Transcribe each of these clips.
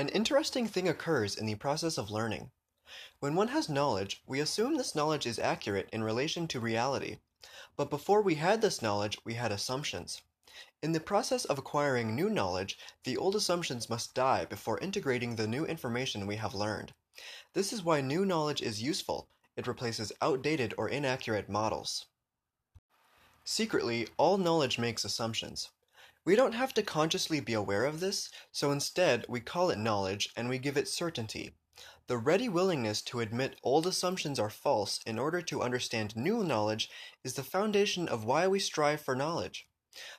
An interesting thing occurs in the process of learning. When one has knowledge, we assume this knowledge is accurate in relation to reality. But before we had this knowledge, we had assumptions. In the process of acquiring new knowledge, the old assumptions must die before integrating the new information we have learned. This is why new knowledge is useful. It replaces outdated or inaccurate models. Secretly, all knowledge makes assumptions. We don't have to consciously be aware of this, so instead we call it knowledge and we give it certainty. The ready willingness to admit old assumptions are false in order to understand new knowledge is the foundation of why we strive for knowledge.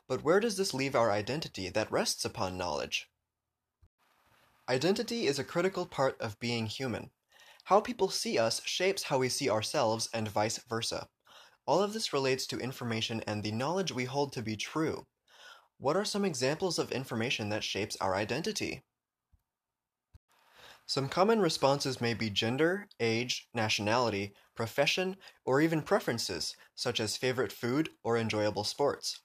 But where does this leave our identity that rests upon knowledge? Identity is a critical part of being human. How people see us shapes how we see ourselves and vice versa. All of this relates to information and the knowledge we hold to be true. What are some examples of information that shapes our identity? Some common responses may be gender, age, nationality, profession, or even preferences, such as favorite food or enjoyable sports.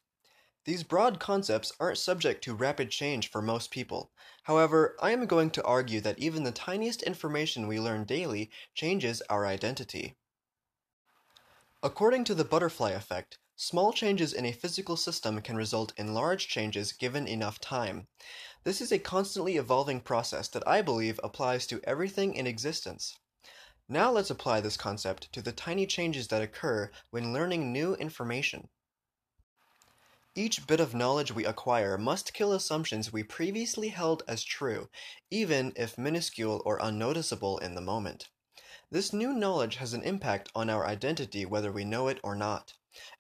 These broad concepts aren't subject to rapid change for most people. However, I am going to argue that even the tiniest information we learn daily changes our identity. According to the butterfly effect, Small changes in a physical system can result in large changes given enough time. This is a constantly evolving process that I believe applies to everything in existence. Now let's apply this concept to the tiny changes that occur when learning new information. Each bit of knowledge we acquire must kill assumptions we previously held as true, even if minuscule or unnoticeable in the moment. This new knowledge has an impact on our identity whether we know it or not.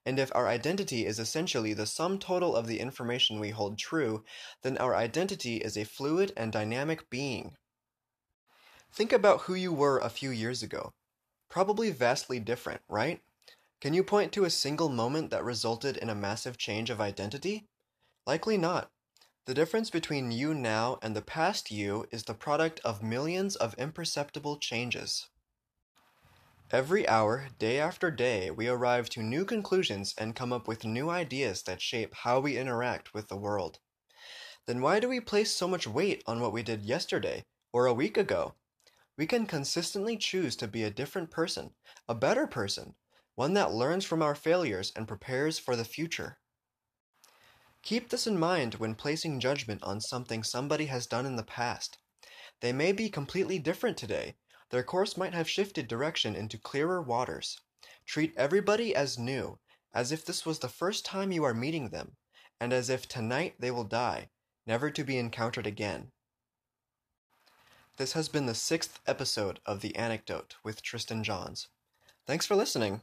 And if our identity is essentially the sum total of the information we hold true, then our identity is a fluid and dynamic being. Think about who you were a few years ago. Probably vastly different, right? Can you point to a single moment that resulted in a massive change of identity? Likely not. The difference between you now and the past you is the product of millions of imperceptible changes. Every hour, day after day, we arrive to new conclusions and come up with new ideas that shape how we interact with the world. Then why do we place so much weight on what we did yesterday or a week ago? We can consistently choose to be a different person, a better person, one that learns from our failures and prepares for the future. Keep this in mind when placing judgment on something somebody has done in the past. They may be completely different today, their course might have shifted direction into clearer waters. Treat everybody as new, as if this was the first time you are meeting them, and as if tonight they will die, never to be encountered again. This has been the sixth episode of The Anecdote with Tristan Johns. Thanks for listening.